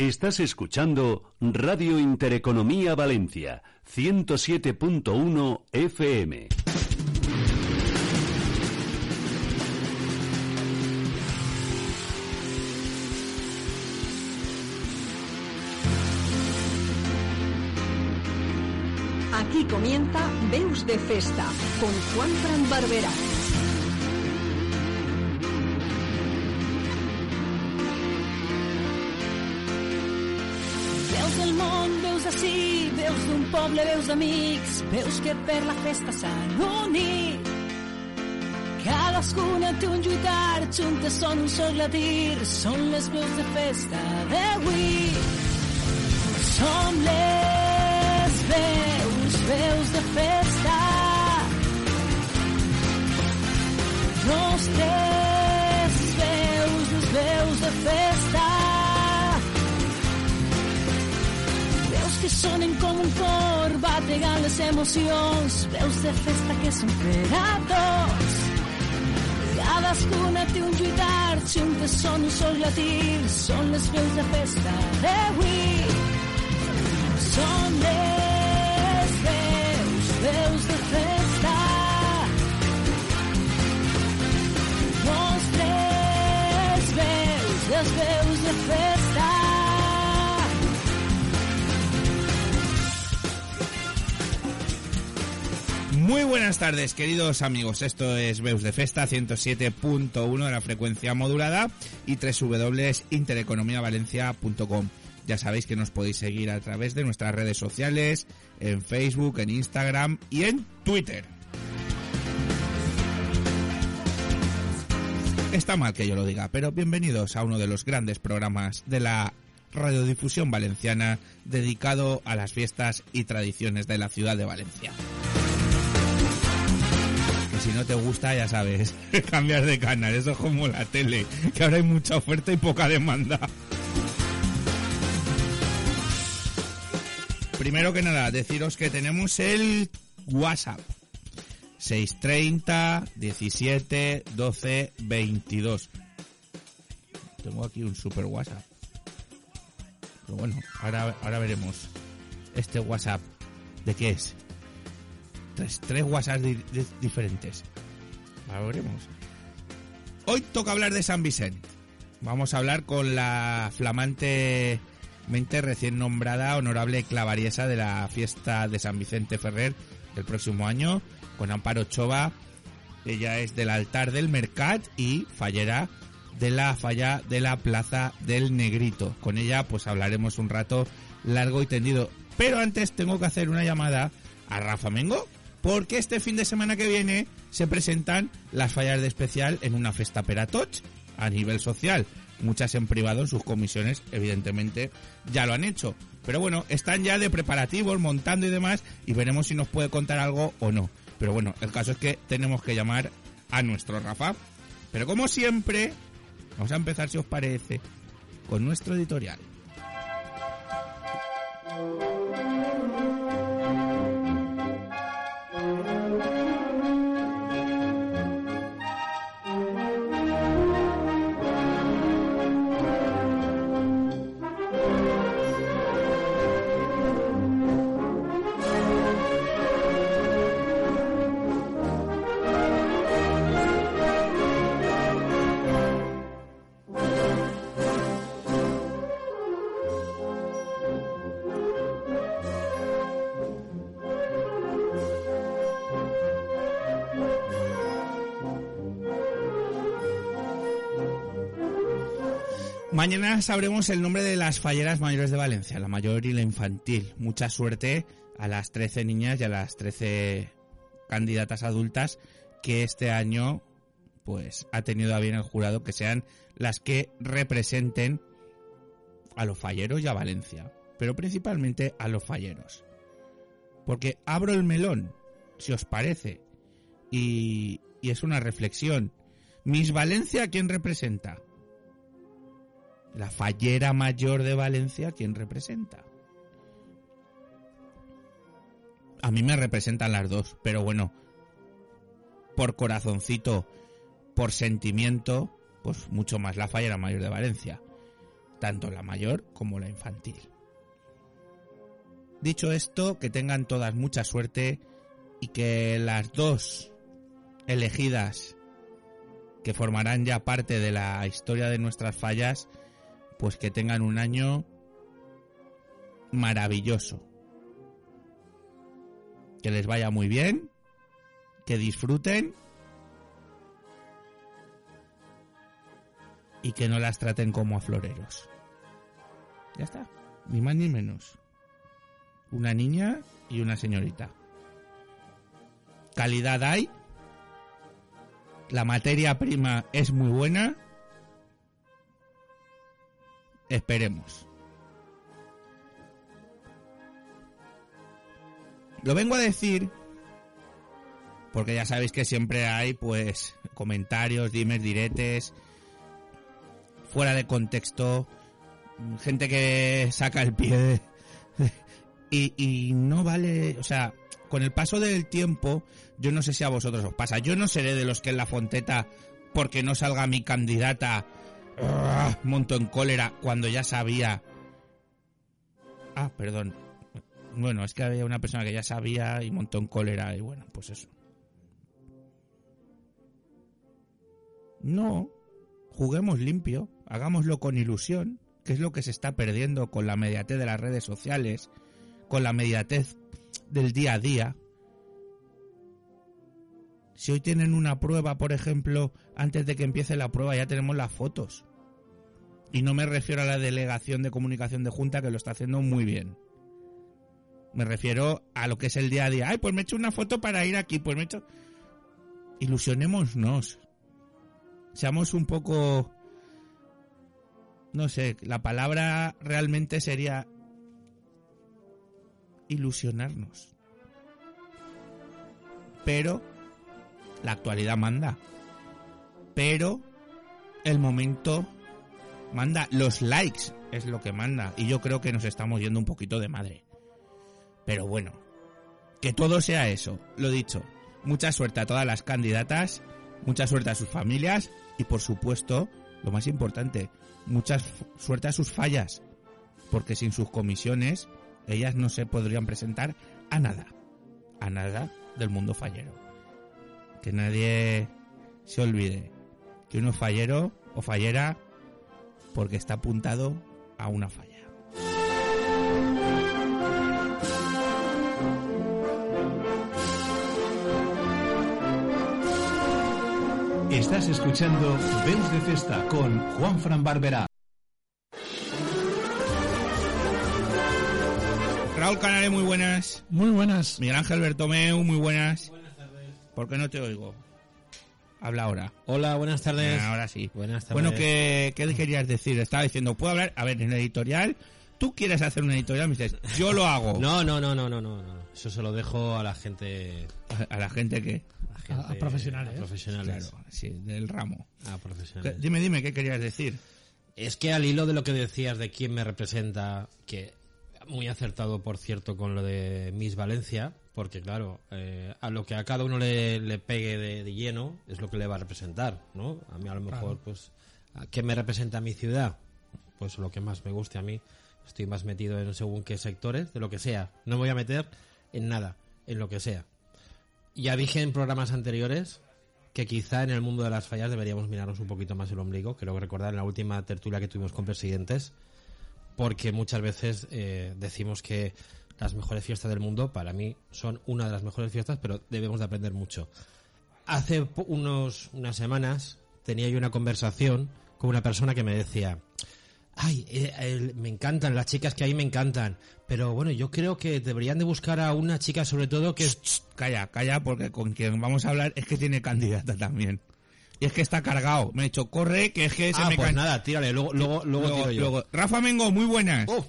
Estás escuchando Radio Intereconomía Valencia, 107.1 FM. Aquí comienza Veus de Festa con Juan Fran Barberá. Món, veus d'un poble, veus d'amics, veus que per la festa s'han unit. Cadascuna té un lluitar, juntes són un sol latir, són les veus de festa d'avui. Som les veus, veus de festa. Nostres veus, les veus de festa. Que sonen com un cor, bategant les emocions, veus de festa que són per a tots. Cadascuna té un lluitar, juntes són un sol latir, són les veus de festa d'avui. Són les veus, veus de festa. Nostres veus, les veus de festa. Muy buenas tardes, queridos amigos. Esto es Veus de Festa 107.1 de la frecuencia modulada y www.intereconomiavalencia.com. Ya sabéis que nos podéis seguir a través de nuestras redes sociales, en Facebook, en Instagram y en Twitter. Está mal que yo lo diga, pero bienvenidos a uno de los grandes programas de la radiodifusión valenciana dedicado a las fiestas y tradiciones de la ciudad de Valencia si no te gusta, ya sabes, cambiar de canal. Eso es como la tele, que ahora hay mucha oferta y poca demanda. Primero que nada, deciros que tenemos el WhatsApp. 630 17 12 22. Tengo aquí un super WhatsApp. Pero bueno, ahora, ahora veremos. Este WhatsApp, ¿de qué es? Tres, tres WhatsApp di- di- diferentes. Hoy toca hablar de San Vicente. Vamos a hablar con la flamantemente recién nombrada honorable clavariesa de la fiesta de San Vicente Ferrer del próximo año, con Amparo Chova. Ella es del altar del Mercat y fallera de la falla de la Plaza del Negrito. Con ella pues hablaremos un rato largo y tendido. Pero antes tengo que hacer una llamada a Rafa Mengo porque este fin de semana que viene se presentan las fallas de especial en una festa peratoch a nivel social. Muchas en privado en sus comisiones, evidentemente, ya lo han hecho. Pero bueno, están ya de preparativos, montando y demás, y veremos si nos puede contar algo o no. Pero bueno, el caso es que tenemos que llamar a nuestro Rafa. Pero como siempre, vamos a empezar, si os parece, con nuestro editorial. Sabremos el nombre de las falleras mayores de Valencia, la mayor y la infantil. Mucha suerte a las 13 niñas y a las 13 candidatas adultas que este año pues ha tenido a bien el jurado que sean las que representen a los falleros y a Valencia, pero principalmente a los falleros. Porque abro el melón, si os parece, y, es una reflexión. Miss Valencia, ¿quién representa? La fallera mayor de Valencia, ¿quién representa? A mí me representan las dos, pero bueno, por corazoncito, por sentimiento, pues mucho más la fallera mayor de Valencia. tanto la mayor como la infantil. Dicho esto, que tengan todas mucha suerte y que las dos elegidas que formarán ya parte de la historia de nuestras fallas, pues que tengan un año maravilloso. Que les vaya muy bien, que disfruten y que no las traten como a floreros. Ya está, ni más ni menos. Una niña y una señorita. Calidad hay. La materia prima es muy buena. Esperemos. Lo vengo a decir porque ya sabéis que siempre hay pues comentarios, dimes, diretes, fuera de contexto, gente que saca el pie y, y no vale, o sea, con el paso del tiempo, yo no sé si a vosotros os pasa, yo no seré de los que en la fonteta, porque no salga mi candidata, ¡ah! monto en cólera cuando ya sabía... Ah, perdón. Bueno, es que había una persona que ya sabía y montó en cólera y bueno, pues eso. No, juguemos limpio, hagámoslo con ilusión, que es lo que se está perdiendo con la mediatez de las redes sociales, con la mediatez del día a día. Si hoy tienen una prueba, por ejemplo, antes de que empiece la prueba ya tenemos las fotos. Y no me refiero a la delegación de comunicación de Junta que lo está haciendo muy bien. Me refiero a lo que es el día a día. Ay, pues me he hecho una foto para ir aquí, pues me he hecho... Ilusionémonos. Seamos un poco... No sé, la palabra realmente sería ilusionarnos. Pero la actualidad manda. Pero el momento manda. Los likes es lo que manda. Y yo creo que nos estamos yendo un poquito de madre. Pero bueno, que todo sea eso. Lo dicho, mucha suerte a todas las candidatas, mucha suerte a sus familias y por supuesto, lo más importante, mucha suerte a sus fallas. Porque sin sus comisiones, ellas no se podrían presentar a nada. A nada del mundo fallero. Que nadie se olvide que uno fallero o fallera porque está apuntado a una falla. Estás escuchando Veus de Festa con Juan Fran Barberá. Raúl Canales, muy buenas. Muy buenas. Miguel Ángel Bertomeu, muy buenas. ¿Por qué no te oigo? Habla ahora. Hola, buenas tardes. Ah, ahora sí. Buenas tardes. Bueno, ¿qué, ¿qué querías decir? Estaba diciendo, ¿puedo hablar? A ver, en el editorial, tú quieres hacer un editorial, me dices, yo lo hago. No, no, no, no, no, no, no. Eso se lo dejo a la gente. A, a la gente que... A, gente- a profesionales. a profesionales. Claro, sí, del ramo. A profesionales. ¿Qué- Dime, dime, ¿qué querías decir? Es que al hilo de lo que decías de quién me representa, que muy acertado, por cierto, con lo de Miss Valencia, porque claro, eh, a lo que a cada uno le, le pegue de, de lleno es lo que le va a representar, ¿no? A mí a lo mejor, pues, ¿a ¿qué me representa mi ciudad? Pues lo que más me guste a mí. Estoy más metido en según qué sectores, de lo que sea. No me voy a meter en nada, en lo que sea. Ya dije en programas anteriores que quizá en el mundo de las fallas deberíamos mirarnos un poquito más el ombligo. Creo que recordar en la última tertulia que tuvimos con presidentes, porque muchas veces eh, decimos que las mejores fiestas del mundo, para mí, son una de las mejores fiestas, pero debemos de aprender mucho. Hace unos, unas semanas tenía yo una conversación con una persona que me decía, ay, eh, me encantan, las chicas que hay me encantan, pero bueno, yo creo que deberían de buscar a una chica sobre todo que... Calla, calla, porque con quien vamos a hablar es que tiene candidata también. Y es que está cargado. Me ha dicho, corre, que es que se Ah, me pues cae- nada, tírale, luego, luego, luego, tiro yo. luego- Rafa Mengo, muy buenas. Oh,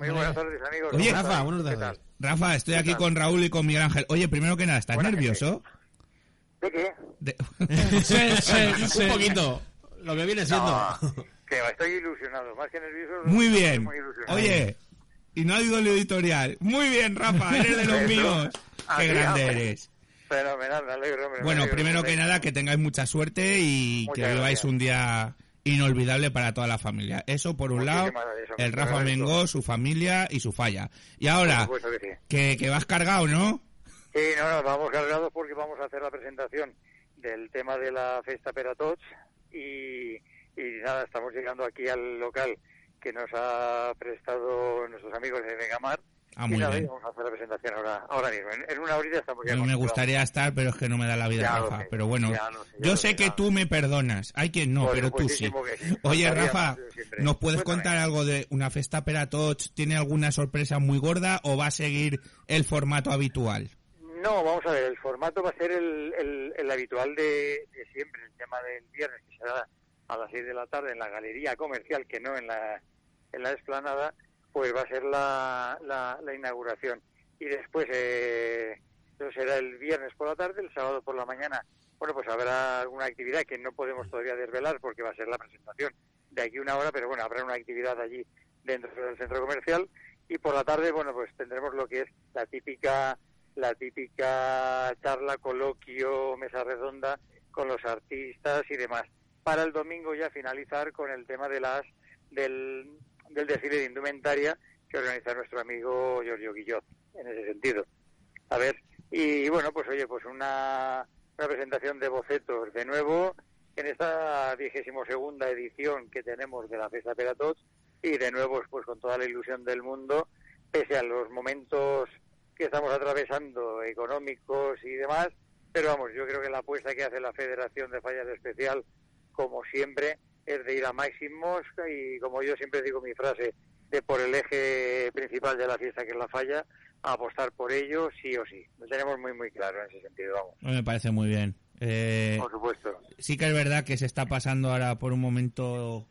Muy, buenas tardes, amigos. Oye, ¿Cómo Rafa, buenas ¿Qué tardes. Rafa, estoy aquí con Raúl y con Miguel Ángel. Oye, primero que nada, ¿estás nervioso? ¿De qué? De- Sí, sí, sí. un poquito, lo que viene siendo. No, que estoy ilusionado, más que nervioso. Muy bien. muy ilusionado. Oye, y no ha ido el editorial. Muy bien, Rafa, eres de los míos. Qué grande eres. Fenomenal, me alegro, me Bueno, alegro, primero me que nada, que tengáis mucha suerte y Muchas que viváis gracias. un día inolvidable para toda la familia. Eso por un lado, gracias, el Rafa. Mengó, su familia y su falla. Y ahora, que sí. que, que vas cargado, ¿no? Sí, no, no, vamos cargados porque vamos a hacer la presentación del tema de la Festa per a Tots y, y nada, estamos llegando aquí al local que nos ha prestado nuestros amigos de Megamar. Ah, muy bien. vamos a hacer la presentación ahora, ahora mismo. En, en una horita estamos ya No me gustaría estar, pero es que no me da la vida, Ya Rafa. sé, pero bueno, sé, ya yo sé que nada. tú me perdonas. Hay quien no, pero tú sí. Oye, Rafa. ¿nos puedes Cuéntame. contar algo de una festa para tots? ¿Tiene alguna sorpresa muy gorda o va a seguir el formato habitual? No, vamos a ver, el formato va a ser el, el, el habitual de, de siempre, el tema del viernes, que será a las 6 de la tarde en la galería comercial, que no en la, en la explanada, pues va a ser la, la, la inauguración. Y después, eh, eso será el viernes por la tarde, el sábado por la mañana, bueno, pues habrá alguna actividad que no podemos todavía desvelar porque va a ser la presentación de aquí una hora, pero bueno, habrá una actividad allí dentro del centro comercial y por la tarde, bueno, pues tendremos lo que es la típica la típica charla, coloquio, mesa redonda con los artistas y demás. Para el domingo ya finalizar con el tema de las del, del desfile de indumentaria que organiza nuestro amigo Giorgio Guillot, en ese sentido. A ver, y bueno, pues oye, pues una, presentación de bocetos de nuevo en esta vigésimo segunda edición que tenemos de la Fiesta Peratots y de nuevo pues con toda la ilusión del mundo, pese a los momentos que estamos atravesando económicos y demás, pero vamos, yo creo que la apuesta que hace la Federación de Fallas Especial, como siempre, es de ir a máximos y como yo siempre digo mi frase, de por el eje principal de la fiesta que es la falla, a apostar por ello sí o sí. Lo tenemos muy muy claro en ese sentido, vamos. Me parece muy bien. Eh, Por supuesto. sí que es verdad que se está pasando ahora por un momento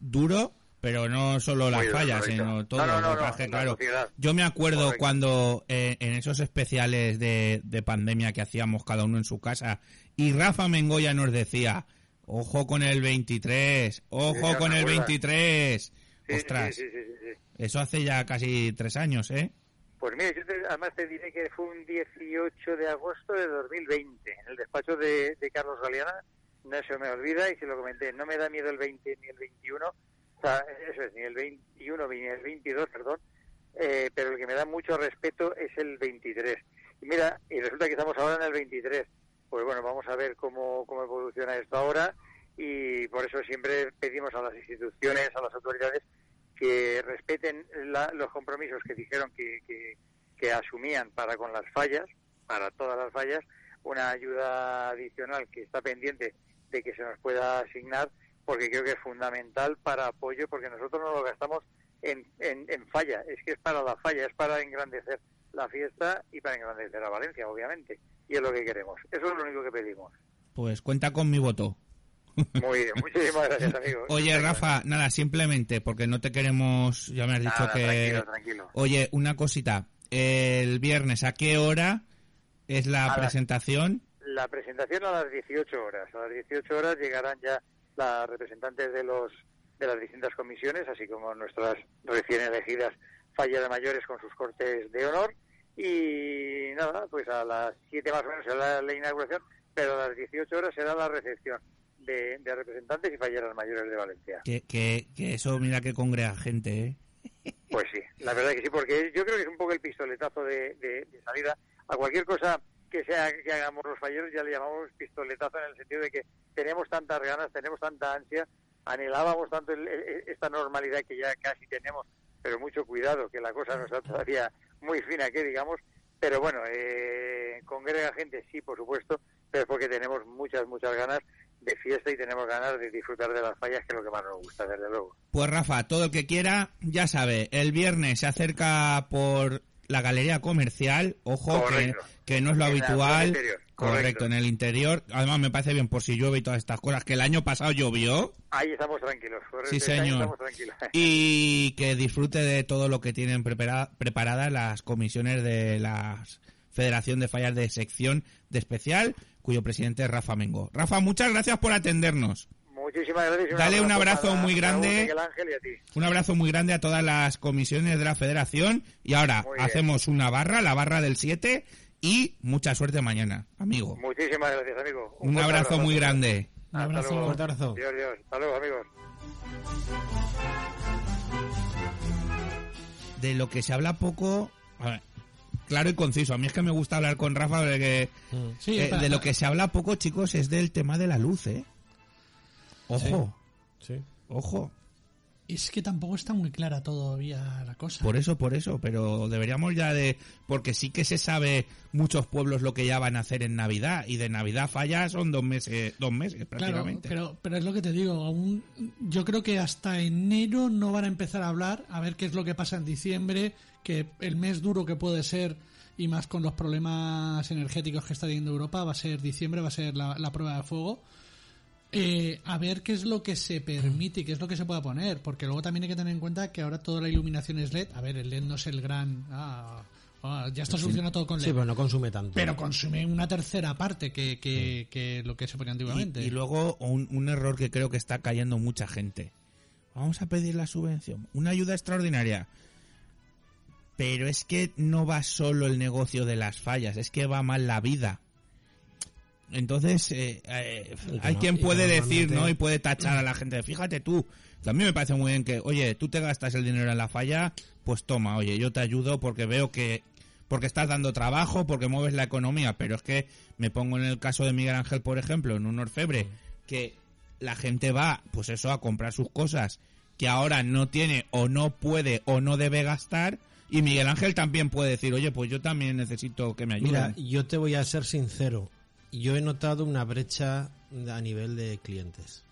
duro, pero no solo las Muy fallas, sino todo. No, no, que claro, yo me acuerdo Correcto. cuando eh, en esos especiales de, de pandemia que hacíamos cada uno en su casa y Rafa Mengoya nos decía, ojo con el 23, ojo con el acuerdo. 23. Sí, Ostras, eso hace ya casi tres años, ¿eh? Pues mira, yo te- además te diré que fue un 18 de agosto de 2020, en el despacho de, de Carlos Galeana, no se me olvida y se lo comenté, no me da miedo el 20 ni el 21, o sea, eso es, ni el 21 ni el 22, perdón, eh, pero el que me da mucho respeto es el 23. Y mira, y resulta que estamos ahora en el 23, pues bueno, vamos a ver cómo, cómo evoluciona esto ahora y por eso siempre pedimos a las instituciones, a las autoridades, que respeten la- los compromisos que dijeron que, que, que asumían para con las fallas, para todas las fallas, una ayuda adicional que está pendiente de que se nos pueda asignar, porque creo que es fundamental para apoyo, porque nosotros no lo gastamos en, en, en falla, es que es para la falla, es para engrandecer la fiesta y para engrandecer a Valencia, obviamente, y es lo que queremos. Eso es lo único que pedimos. Pues cuenta con mi voto. Muy bien, muchísimas gracias, amigos. Oye, Rafa, nada, simplemente porque no te queremos, ya me has dicho Nada, que... tranquilo, tranquilo. Oye, una cosita, el viernes, ¿a qué hora es la A presentación? La presentación a las 18 horas. A las 18 horas llegarán ya las representantes de los de las distintas comisiones, así como nuestras recién elegidas fallas de mayores con sus cortes de honor. Y nada, pues a las 7 más o menos será la, inauguración, pero a las 18 horas será la recepción de, de representantes y falleras mayores de Valencia. Que, que, que eso, mira que congrega gente, ¿eh? Pues sí, la verdad que sí, porque yo creo que es un poco el pistoletazo de, de- de salida. A cualquier cosa que sea que hagamos los falleros ya le llamamos pistoletazo en el sentido de que tenemos tantas ganas, tenemos tanta ansia, anhelábamos tanto el- el- esta normalidad que ya casi tenemos, pero mucho cuidado, que la cosa no está todavía muy fina, que digamos. Pero bueno, eh, congrega gente, sí, por supuesto, pero es porque tenemos muchas, muchas ganas de fiesta y tenemos ganas de disfrutar de las fallas, que es lo que más nos gusta, desde luego. Pues Rafa, todo el que quiera, ya sabe, el viernes se acerca por la galería comercial, ojo, que, Correcto. que no es lo En habitual. Correcto. en el interior. Además, me parece bien por si llueve y todas estas cosas, que el año pasado llovió. Ahí estamos tranquilos, correcto, Sí, este señor. estamos tranquilos. Y que disfrute de todo lo que tienen prepara- preparadas las comisiones de la Federación de Fallas de Sección de Especial, cuyo presidente es Rafa Mengo. Rafa, muchas gracias por atendernos. Muchísimas gracias. Dale un abrazo muy grande. Un abrazo muy grande a todas las comisiones de la Federación. Y ahora hacemos una barra, la barra del 7. Y mucha suerte mañana, amigo. Muchísimas gracias, amigo. Un abrazo muy grande. Un abrazo. luego. Fuerte abrazo. Dios, Dios. Hasta luego, amigos. De lo que se habla poco, a ver, claro y conciso. A mí es que me gusta hablar con Rafa de que Mm. Sí, eh, de lo que se habla poco, chicos, es del tema de la luz, ¿eh? Ojo, Sí. ojo. Es que tampoco está muy clara todavía la cosa. Por eso, por eso, pero deberíamos ya de... Porque sí que se sabe muchos pueblos lo que ya van a hacer en Navidad, y de Navidad falla son dos meses, dos meses Claro, prácticamente. pero, pero es lo que te digo, aún yo creo que hasta enero no van a empezar a hablar, a ver qué es lo que pasa en diciembre, que el mes duro que puede ser, y más con los problemas energéticos que está teniendo Europa, va a ser diciembre, va a ser la, la prueba de fuego. Eh, a ver qué es lo que se permite y qué es lo que se pueda poner, porque luego también hay que tener en cuenta que ahora toda la iluminación es LED. A ver, el LED no es el gran. ah, ah, ya está solucionado todo con LED. Sí, pero no consume tanto. pero consume una tercera parte que, que, que lo que se ponía antiguamente. Y, y luego un, un error que creo que está cayendo mucha gente. Vamos a pedir la subvención, una ayuda extraordinaria. Pero es que no va solo el negocio de las fallas, es que va mal la vida. Entonces, eh, eh, hay no- quien puede decir, ¿no? Y puede tachar a la gente. Fíjate tú, mí me parece muy bien que, oye, tú te gastas el dinero en la falla, pues toma, oye, yo te ayudo porque veo que, porque estás dando trabajo, porque mueves la economía, pero es que me pongo en el caso de Miguel Ángel, por ejemplo, en un orfebre, que la gente va, pues eso, a comprar sus cosas que ahora no tiene o no puede o no debe gastar, y Miguel Ángel también puede decir, oye, pues yo también necesito que me ayuden. Mira, yo te voy a ser sincero. Yo he notado una brecha a nivel de clientes.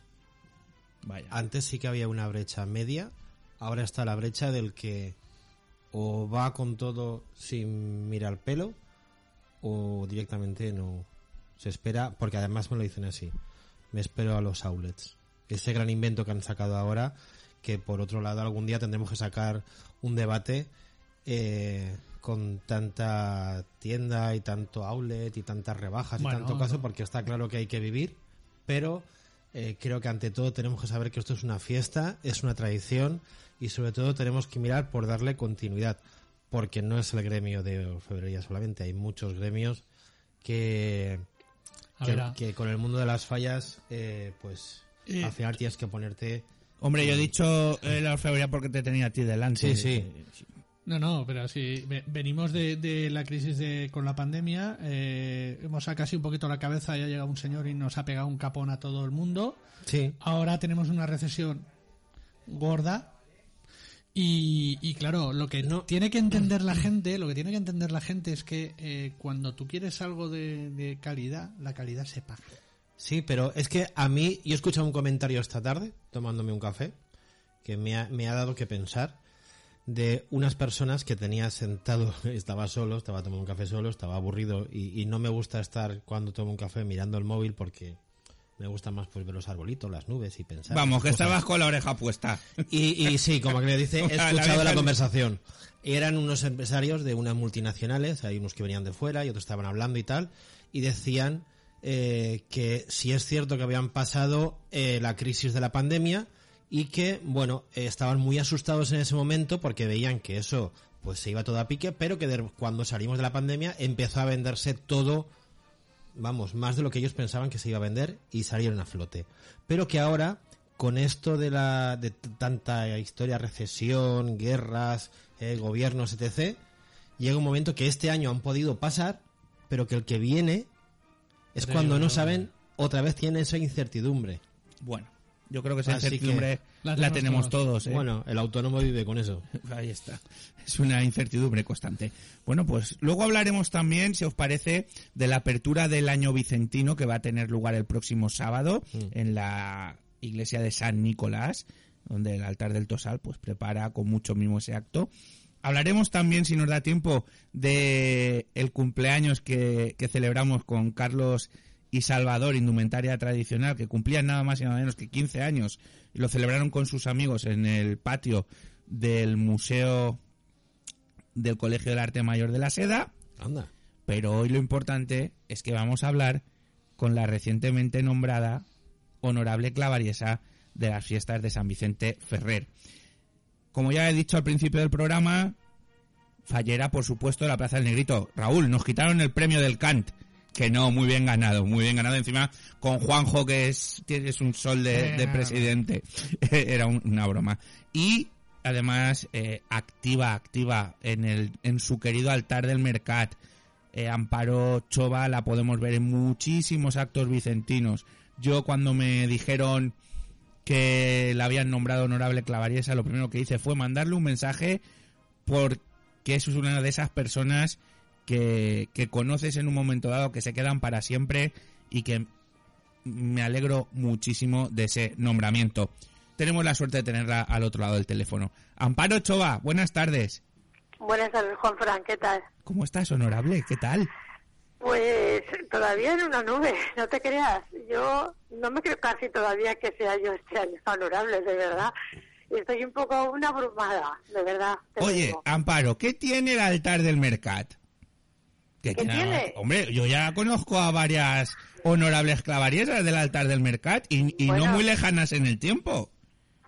Vaya. Antes sí que había una brecha media, ahora está la brecha del que o va con todo sin mirar pelo o directamente no se espera, porque además me lo dicen así, me espero a los outlets. Ese gran invento que han sacado ahora, que por otro lado algún día tendremos que sacar un debate eh, con tanta tienda y tanto outlet y tantas rebajas Bueno, y tanto caso, porque está claro que hay que vivir, pero eh, creo que ante todo tenemos que saber que esto es una fiesta, es una tradición y sobre todo tenemos que mirar por darle continuidad, porque no es el gremio de orfebrería solamente, hay muchos gremios que, que, con el mundo de las fallas, eh, pues Eh, al final tienes que ponerte... Hombre, yo he dicho eh, la orfebrería porque te tenía a ti delante. Sí, sí. No, no, pero ve- venimos de, de la crisis de, con la pandemia, eh, hemos sacado casi un poquito la cabeza, ya ha llegado un señor y nos ha pegado un capón a todo el mundo. Sí, Ahora tenemos una recesión gorda y, y claro, lo que No. tiene que entender la gente, lo que tiene que entender la gente es que eh, cuando tú quieres algo de, de calidad, la calidad se paga. Sí, pero es que a mí, yo he escuchado un comentario esta tarde, tomándome un café, que me ha, me ha dado que pensar de unas personas que tenía sentado, estaba solo, estaba tomando un café solo, estaba aburrido y, y no me gusta estar cuando tomo un café mirando el móvil porque me gusta más pues ver los arbolitos, las nubes y pensar. Vamos, que cosas. estabas con la oreja puesta. Y, y sí, como que le dice, he la escuchado la conversación. Eran unos empresarios de unas multinacionales, hay unos que venían de fuera y otros estaban hablando y tal, y decían eh, que si es cierto que habían pasado eh, la crisis de la pandemia y que, bueno, estaban muy asustados en ese momento porque veían que eso pues se iba todo a pique, pero que de- cuando salimos de la pandemia empezó a venderse todo vamos, más de lo que ellos pensaban que se iba a vender y salieron a flote. Pero que ahora, con esto de la de tanta historia, recesión, guerras, eh, gobiernos, etc., llega un momento que este año han podido pasar, pero que el que viene es cuando no saben, otra vez tienen esa incertidumbre. Bueno, yo creo que esa que incertidumbre la la, tenemos tenemos todos. todos. ¿eh? Bueno, el autónomo vive con eso. Ahí está. Es una incertidumbre constante. Bueno, pues luego hablaremos también, si os parece, de la apertura del año vicentino que va a tener lugar el próximo sábado Mm. en la iglesia de San Nicolás, donde el altar del Tosal pues prepara con mucho mimo ese acto. Hablaremos también, si nos da tiempo, de el cumpleaños que, que celebramos con Carlos y Salvador, indumentaria tradicional, que cumplían nada más y nada menos que 15 años y lo celebraron con sus amigos en el patio del Museo del Colegio del Arte Mayor de la Seda. Anda. Pero hoy lo importante es que vamos a hablar con la recientemente nombrada honorable clavariesa de las fiestas de San Vicente Ferrer. Como ya he dicho al principio del programa, fallera, por supuesto, la Plaza del Negrito. Raúl, nos quitaron el premio del Cant. Que no, muy bien ganado, muy bien ganado. Encima, con Juanjo, que es, tienes un sol de, de presidente. Era un- una broma. Y además, eh, activa, activa en, el, en su querido altar del Mercat. Eh, Amparo Chova la podemos ver en muchísimos actos vicentinos. Yo cuando me dijeron que la habían nombrado honorable Clavariesa, lo primero que hice fue mandarle un mensaje porque es una de esas personas que, que conoces en un momento dado, que se quedan para siempre y que me alegro muchísimo de ese nombramiento. Tenemos la suerte de tenerla al otro lado del teléfono. Amparo Chova, buenas tardes. Buenas tardes, Juan Fran, ¿qué tal? ¿Cómo estás, honorable? ¿Qué tal? Pues todavía en una nube, no te creas. Yo no me creo casi todavía que sea yo este año honorable, de verdad. Estoy un poco aún abrumada, de verdad. Oye, digo. Amparo, ¿qué tiene el altar del Mercat? ¿Qué ¿Qué tiene? Hombre, yo ya conozco a varias honorables clavariesas del altar del Mercat y, y no muy lejanas en el tiempo.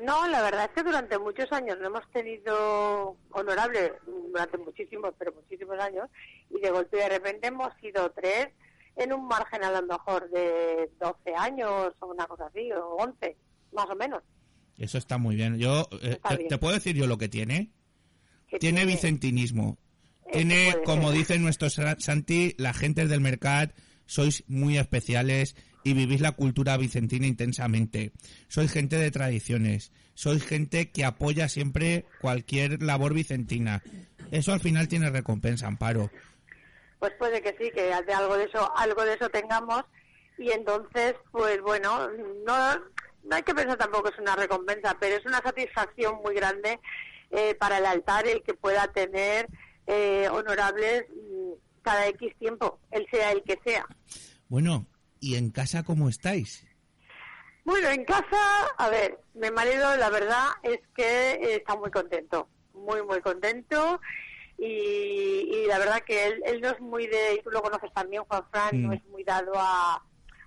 No, la verdad es que durante muchos años no hemos tenido honorable, durante muchísimos, pero muchísimos años, y de golpe de repente hemos sido tres en un margen a lo mejor de 12 años o una cosa así, o 11, más o menos. Eso está muy bien. Yo eh, te, bien. te puedo decir yo lo que tiene. que Tiene vicentinismo. Tiene, como ser. dice nuestro Sa- Santi, la gente del Mercat, sois muy especiales y vivís la cultura vicentina intensamente. Sois gente de tradiciones. Sois gente que apoya siempre cualquier labor vicentina. Eso al final tiene recompensa, Amparo. pues puede que sí, que de algo de eso, algo de eso tengamos y entonces, pues bueno, no, no hay que pensar tampoco que es una recompensa, pero es una satisfacción muy grande eh, para el altar el que pueda tener eh, honorables mm, cada X tiempo, él sea el que sea. Bueno, ¿y en casa cómo estáis? Bueno, en casa, a ver, mi marido la verdad es que eh, está muy contento, muy, muy contento. Y, y la verdad que él, él no es muy de, y tú lo conoces también, Juan Fran, Mm. no es muy dado a,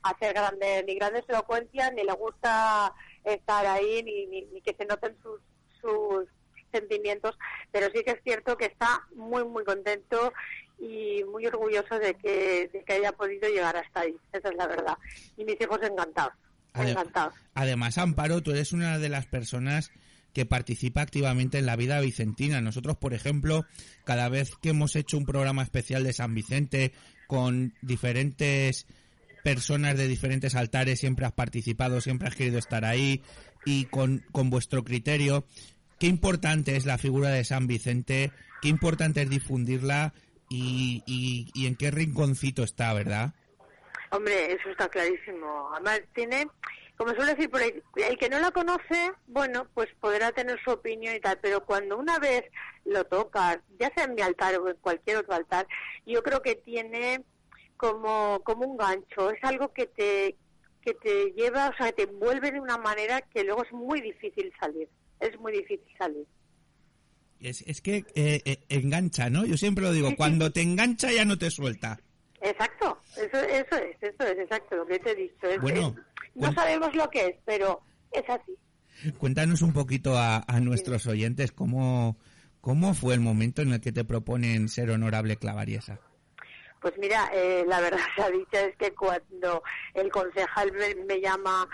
a hacer grande, ni grandes elocuencias, ni le gusta estar ahí, ni, ni, ni que se noten sus, sus sentimientos, pero sí que es cierto que está muy, muy contento y muy orgulloso de que, de que haya podido llegar hasta ahí, esa es la verdad. Y mis hijos encantados, Ade- encantados. Además, Amparo, tú eres una de las personas que participa activamente en la vida vicentina. Nosotros, por ejemplo, cada vez que hemos hecho un programa especial de San Vicente con diferentes personas de diferentes altares, siempre has participado, siempre has querido estar ahí y con, con vuestro criterio, qué importante es la figura de San Vicente, qué importante es difundirla y, y, en qué rinconcito está, ¿verdad? Hombre, eso está clarísimo. Además, tiene, como suele decir por ahí, el que no la conoce, bueno, pues podrá tener su opinión y tal, pero cuando una vez lo tocas, ya sea en mi altar o en cualquier otro altar, yo creo que tiene como, como un gancho, es algo que te, que te lleva, o sea, te envuelve de una manera que luego es muy difícil salir, es muy difícil salir. Es, es que eh, eh, engancha, ¿no? Yo siempre lo digo, cuando te engancha ya no te suelta. Exacto, eso, eso es, eso es exacto lo que te he dicho. Es- Bueno, es- no sabemos lo que es, pero es así. Cuéntanos un poquito a, a nuestros oyentes cómo, cómo fue el momento en el que te proponen ser honorable clavariesa. Pues mira, eh, la verdad se ha dicho es que cuando el concejal me, me llama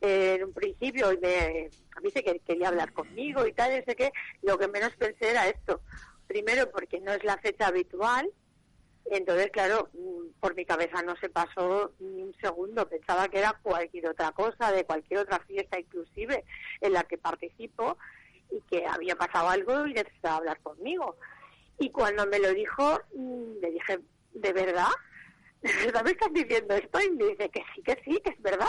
eh, en un principio y me dice que quería hablar conmigo y tal, y sé qué, lo que menos pensé era esto. Primero porque no es la fecha habitual, entonces claro, mm, por mi cabeza no se pasó ni un segundo, pensaba que era cualquier otra cosa, de cualquier otra fiesta inclusive en la que participo y que había pasado algo y necesitaba hablar conmigo. Y cuando me lo dijo, mm, le dije, ¿de verdad? ¿De verdad me estás diciendo esto? Y me dice que sí, que sí, que es verdad.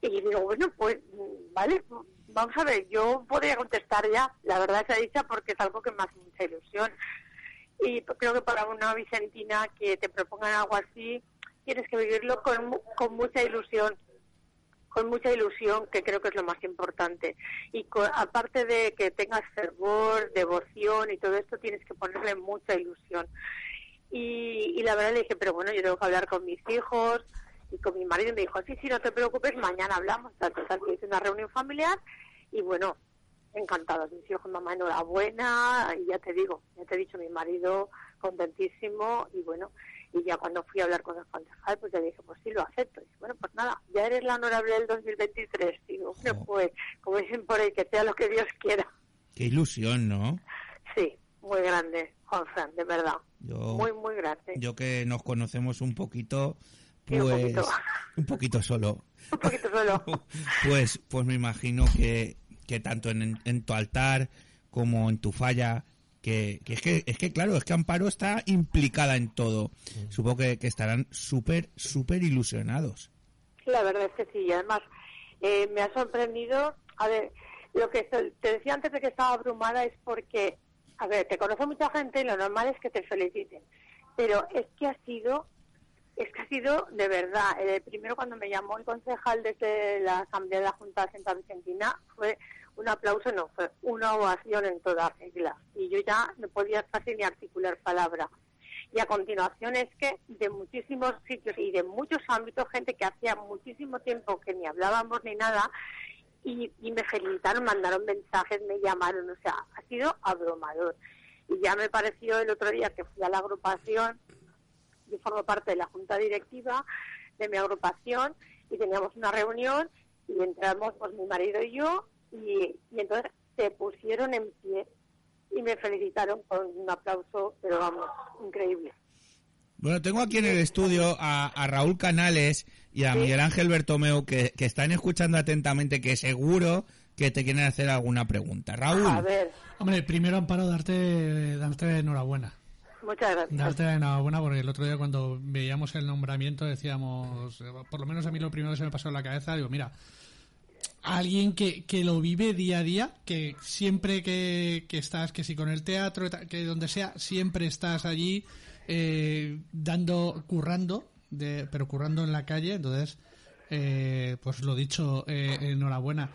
Y digo, bueno, pues, mm, vale, vamos a ver, yo podría contestar ya, la verdad se ha dicho porque es algo que me hace mucha ilusión. Y creo que para una vicentina que te propongan algo así, tienes que vivirlo con, con mucha ilusión con mucha ilusión, que creo que es lo más importante. Y co- aparte de que tengas fervor, devoción y todo esto, tienes que ponerle mucha ilusión. Y, y la verdad le dije, pero bueno, yo tengo que hablar con mis hijos y con mi marido. Me dijo, sí, sí, no te preocupes, mañana hablamos. Tal, total, que hice una reunión familiar y bueno, encantados. Mis hijos, mamá, enhorabuena. Y ya te digo, ya te he dicho, mi marido contentísimo y bueno. Y ya cuando fui a hablar con el concejal, pues le dije, pues sí, lo acepto. Y bueno, pues nada, ya eres la honorable del 2023. Digo, bueno, pues, como dicen por ahí, que sea lo que Dios quiera. Qué ilusión, ¿no? Sí, muy grande, Juan Fran, de verdad. Yo, Muy, muy grande. yo que nos conocemos un poquito, Un pues poquito. un poquito solo. Un poquito solo. Pues, pues me imagino que, que tanto en, en tu altar como en tu falla, que, que es que es que claro, es que Amparo está implicada en todo. Supongo que, que estarán súper, súper ilusionados. La verdad es que sí, y además eh, me ha sorprendido, a ver, lo que te decía antes de que estaba abrumada es porque, a ver, te conoce mucha gente y lo normal es que te feliciten, pero es que ha sido, es que ha sido de verdad, eh, primero cuando me llamó el concejal desde la Asamblea de la Junta de Santa Vicentina fue un aplauso, no, fue una ovación en toda regla, y yo ya no podía casi ni articular palabra. Y a continuación es que de muchísimos sitios y de muchos ámbitos, gente que hacía muchísimo tiempo que ni hablábamos ni nada, y, y me felicitaron, mandaron mensajes, me llamaron, o sea, ha sido abrumador. Y ya me pareció el otro día que fui a la agrupación, yo formo parte de la junta directiva de mi agrupación, y teníamos una reunión, y entramos pues mi marido y yo, y, y entonces se pusieron en pie y me felicitaron con un aplauso, pero vamos, increíble. Bueno, tengo aquí en el estudio a, a Raúl Canales y a Sí. Miguel Ángel Bertomeu que, que están escuchando atentamente, que seguro que te quieren hacer alguna pregunta. Raúl, A ver, Hombre, primero, Amparo, darte, darte enhorabuena. Muchas gracias. Darte enhorabuena porque el otro día cuando veíamos el nombramiento decíamos, eh, por lo menos a mí lo primero que se me pasó en la cabeza, digo, mira, alguien que, que lo vive día a día, que siempre que, que estás, que si con el teatro, que donde sea, siempre estás allí eh, dando, currando, de, pero currando en la calle, entonces, eh, pues lo dicho, eh, enhorabuena.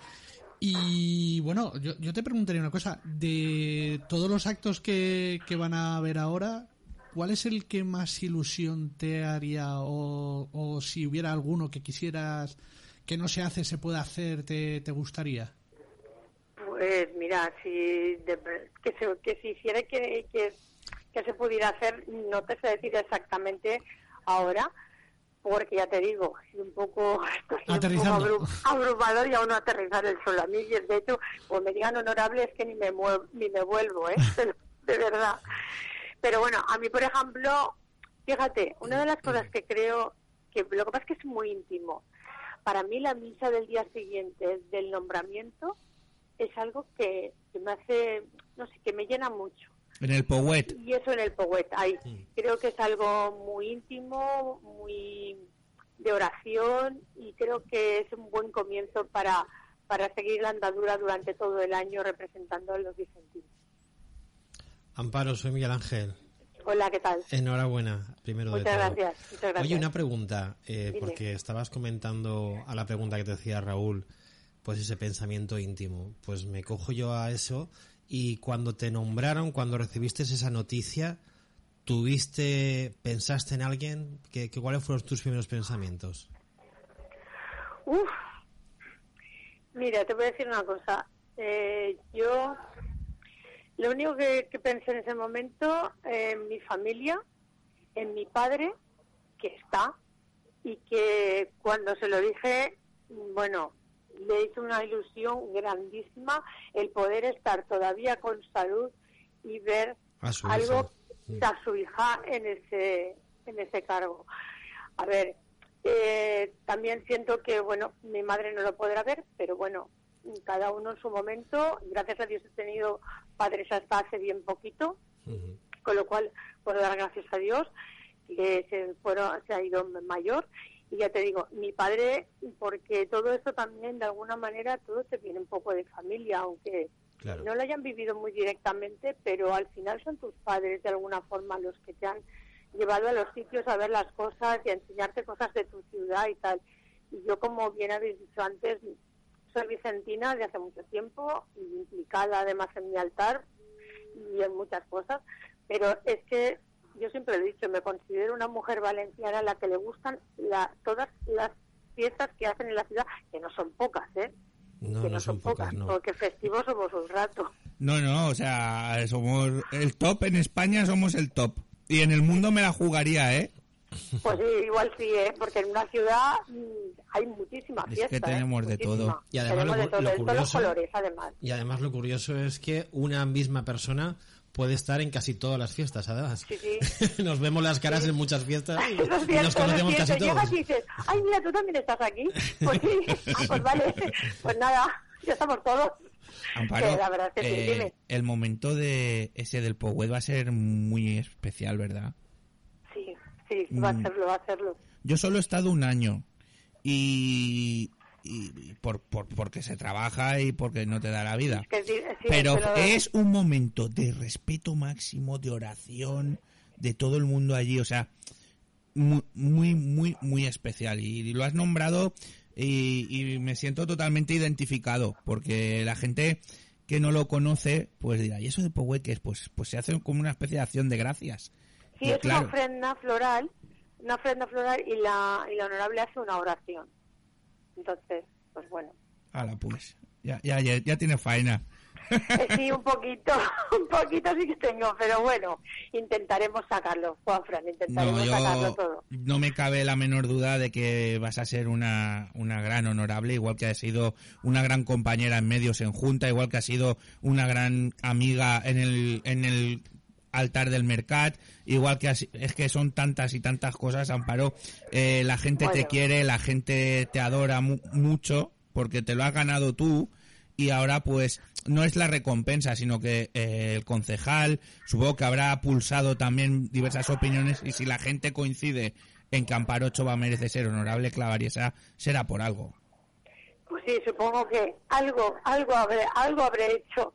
Y bueno, yo, yo te preguntaría una cosa, de todos los actos que, que van a haber ahora, ¿cuál es el que más ilusión te haría o, o si hubiera alguno que quisieras que no se hace, se puede hacer, te, te gustaría? Pues mira, si de- que, se, que se hiciera que, que, que se pudiera hacer, no te sé decir exactamente ahora, porque ya te digo, sido un poco, esto un poco abru- abrumador y aún no aterrizar el sol a mí. Y de hecho, pues me digan honorable es que ni me, muevo, ni me vuelvo, ¿eh? de verdad. Pero bueno, a mí, por ejemplo, fíjate, una de las cosas que creo que lo que pasa es que es muy íntimo. Para mí la misa del día siguiente del nombramiento es algo que, que me hace, no sé, que me llena mucho. En el Powet. Y eso en el Poet, ahí. Creo que es algo muy íntimo, muy de oración y creo que es un buen comienzo para, para seguir la andadura durante todo el año representando a los vicentinos. Amparo, soy Miguel Ángel. Hola, ¿qué tal? Enhorabuena, primero de Muchas todo. gracias, muchas gracias. Oye, una pregunta, eh, porque estabas comentando a la pregunta que te decía Raúl, pues ese pensamiento íntimo. Pues me cojo yo a eso y cuando te nombraron, cuando recibiste esa noticia, ¿tuviste, pensaste en alguien? ¿Qué, ¿Cuáles fueron tus primeros pensamientos? Uf. Mira, te voy a decir una cosa. Eh, yo lo único que, pensé en ese momento, en mi familia, en mi padre, que está, y que cuando se lo dije, bueno, le hizo una ilusión grandísima el poder estar todavía con salud y ver A su algo hija. a su hija en ese en ese cargo. A ver, eh, también siento que bueno, mi madre no lo podrá ver, pero bueno, cada uno en su momento. Gracias a Dios he tenido padres hasta hace bien poquito, con lo cual puedo dar gracias a Dios que se fueron se ha ido mayor y ya te digo mi padre porque todo esto también de alguna manera todo te viene un poco de familia aunque Claro. no lo hayan vivido muy directamente pero al final son tus padres de alguna forma los que te han llevado a los sitios a ver las cosas y a enseñarte cosas de tu ciudad y tal y yo como bien habéis dicho antes soy vicentina de hace mucho tiempo y implicada además en mi altar y en muchas cosas, pero es que yo siempre he dicho, me considero una mujer valenciana a la que le gustan la, todas las fiestas que hacen en la ciudad, que no son pocas, ¿eh? No, que no son pocas, no. porque festivos somos un rato. No, no, o sea, somos el top en España, somos el top. Y en el mundo me la jugaría, ¿eh? Pues sí, igual sí, ¿eh? porque en una ciudad mm, hay muchísima Es fiesta. que ¿eh? tenemos de todo. Y además Tenemos lo de, todo, lo de todos los colores, además. Y además lo curioso es que una misma persona puede estar en casi todas las fiestas, además. Sí, sí. nos vemos las caras en muchas fiestas y, cierto, nos conocemos casi Llegas todos. y dices, ay, mira, tú también estás aquí. Pues sí, Ah, pues vale. Pues nada, ya estamos todos. Amparo, la verdad es que sí, eh, dime. el momento de ese del Powet va a ser muy especial, ¿verdad? Sí, sí, va a Mm. hacerlo, va a hacerlo. Yo solo he estado un año y, y- y por, por- porque se trabaja y porque no te da la vida. Es que sí, sí, Pero pero- es un momento de respeto máximo, de oración, de todo el mundo allí, o sea, muy, muy, muy, muy especial. Y lo has nombrado y, y me siento totalmente identificado, porque la gente que no lo conoce, pues dirá, ¿y eso de qué es? Pues, pues se hace como una especie de acción de gracias. Sí, Y es claro, una ofrenda floral, una ofrenda floral y la, y la honorable hace una oración. Entonces, pues bueno. ala, pues, ya, ya, ya, ya tiene faena. Eh, sí, un poquito, un poquito sí que tengo, pero bueno, intentaremos sacarlo, Juanfran, intentaremos No, sacarlo yo todo. no me cabe la menor duda de que vas a ser una, una gran honorable, igual que has sido una gran compañera en medios en Junta, igual que has sido una gran amiga en el, en el altar del Mercat, igual que has- es que son tantas y tantas cosas, Amparo. Eh, la gente te quiere, la gente te adora mu- mucho porque te lo has ganado tú y ahora pues no es la recompensa, sino que eh, el concejal supongo que habrá pulsado también diversas opiniones y si la gente coincide en que Amparo Chova merece ser honorable clavariesa, será por algo. Pues sí, supongo que algo, algo habré, algo habré hecho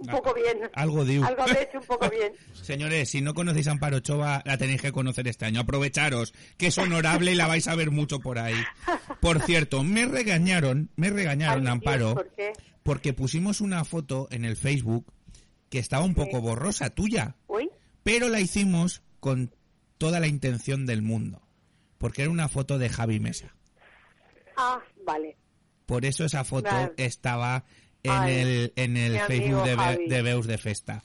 un poco bien. algo diu. Algo hecho un poco bien. Señores, si no conocéis a Amparo Chova, la tenéis que conocer este año. Aprovecharos, que es honorable y la vais a ver mucho por ahí. Por cierto, me regañaron, me regañaron, Ay, Amparo, Dios, ¿por qué? porque pusimos una foto en el Facebook que estaba un poco borrosa tuya. Uy, pero la hicimos con toda la intención del mundo, porque era una foto de Javi Mesa. ah, vale. Por eso esa foto estaba en Ay, el, en el Facebook de, Be- de Beus de Festa.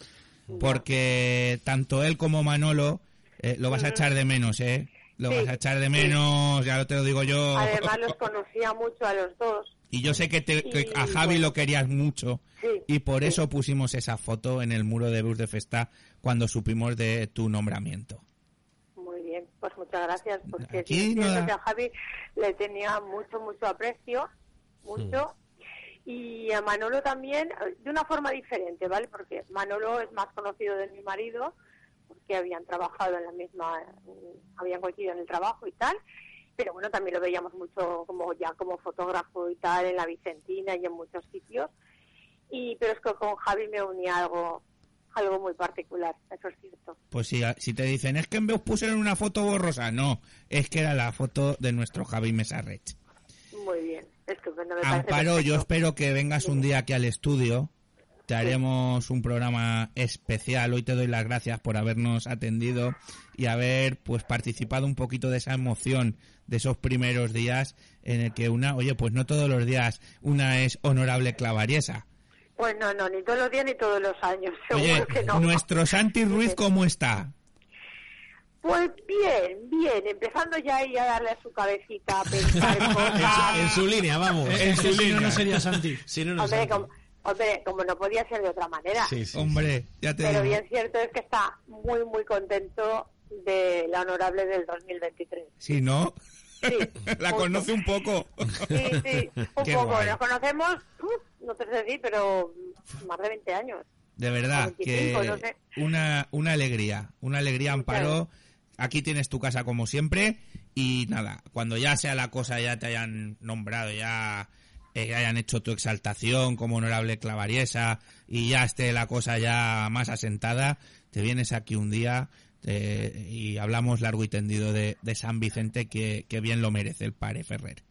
Porque tanto él como Manolo eh, lo vas a echar de menos, ¿eh? Lo Sí, vas a echar de sí. menos, ya lo te lo digo yo. Además los conocía mucho a los dos. Y yo sé que, te- que a Javi lo querías mucho. Sí, Y por sí. eso pusimos esa foto en el muro de Beus de Festa cuando supimos de tu nombramiento. Muy bien, pues muchas gracias, porque Aquí sí, es no cierto da- que a Javi le tenía mucho, mucho aprecio, mucho, Mm. Y a Manolo también, eh, de una forma diferente, ¿vale? Porque Manolo es más conocido de mi marido, porque habían trabajado en la misma, mm, habían coincidido en el trabajo y tal, pero bueno, también lo veíamos mucho como ya como fotógrafo y tal, en la Vicentina y en muchos sitios, y pero es que con Javi me unía algo algo muy particular, eso es cierto. Pues si, si te dicen, es que vez pusieron una foto borrosa, no, es que era la foto de nuestro Javi Mesarrech. Muy bien, estupendo. Me Amparo, yo espero que vengas un día aquí al estudio. Te haremos un programa especial. Hoy te doy las gracias por habernos atendido y haber pues participado un poquito de esa emoción de esos primeros días en el que una, oye, pues no todos los días una es honorable clavariesa. Pues no, no, ni todos los días ni todos los años, seguro Oye, que no. nuestro Santi Ruiz, ¿cómo está? Pues bien, bien, empezando ya ahí a darle a su cabecita a pensar En su, cosas. en su línea, vamos. En su Si no, línea. no sería Santi. Si no, no Hombre sé. como, hombre, como no podía ser de otra manera. Sí, sí, Hombre, ya te Pero digo. bien cierto es que está muy, muy contento de la honorable del 2023. Si no, Sí, la conoce un poco. Sí, sí, un Qué poco. guay. Nos conocemos, no te sé decir, pero más de 20 años. De verdad, 25, que no sé. una, una alegría, una alegría, Amparo. Aquí tienes tu casa como siempre y nada, cuando ya sea la cosa, ya te hayan nombrado, ya eh, hayan hecho tu exaltación como honorable clavariesa y ya esté la cosa ya más asentada, te vienes aquí un día eh, y hablamos largo y tendido de, de San Vicente que, que bien lo merece el padre Ferrer.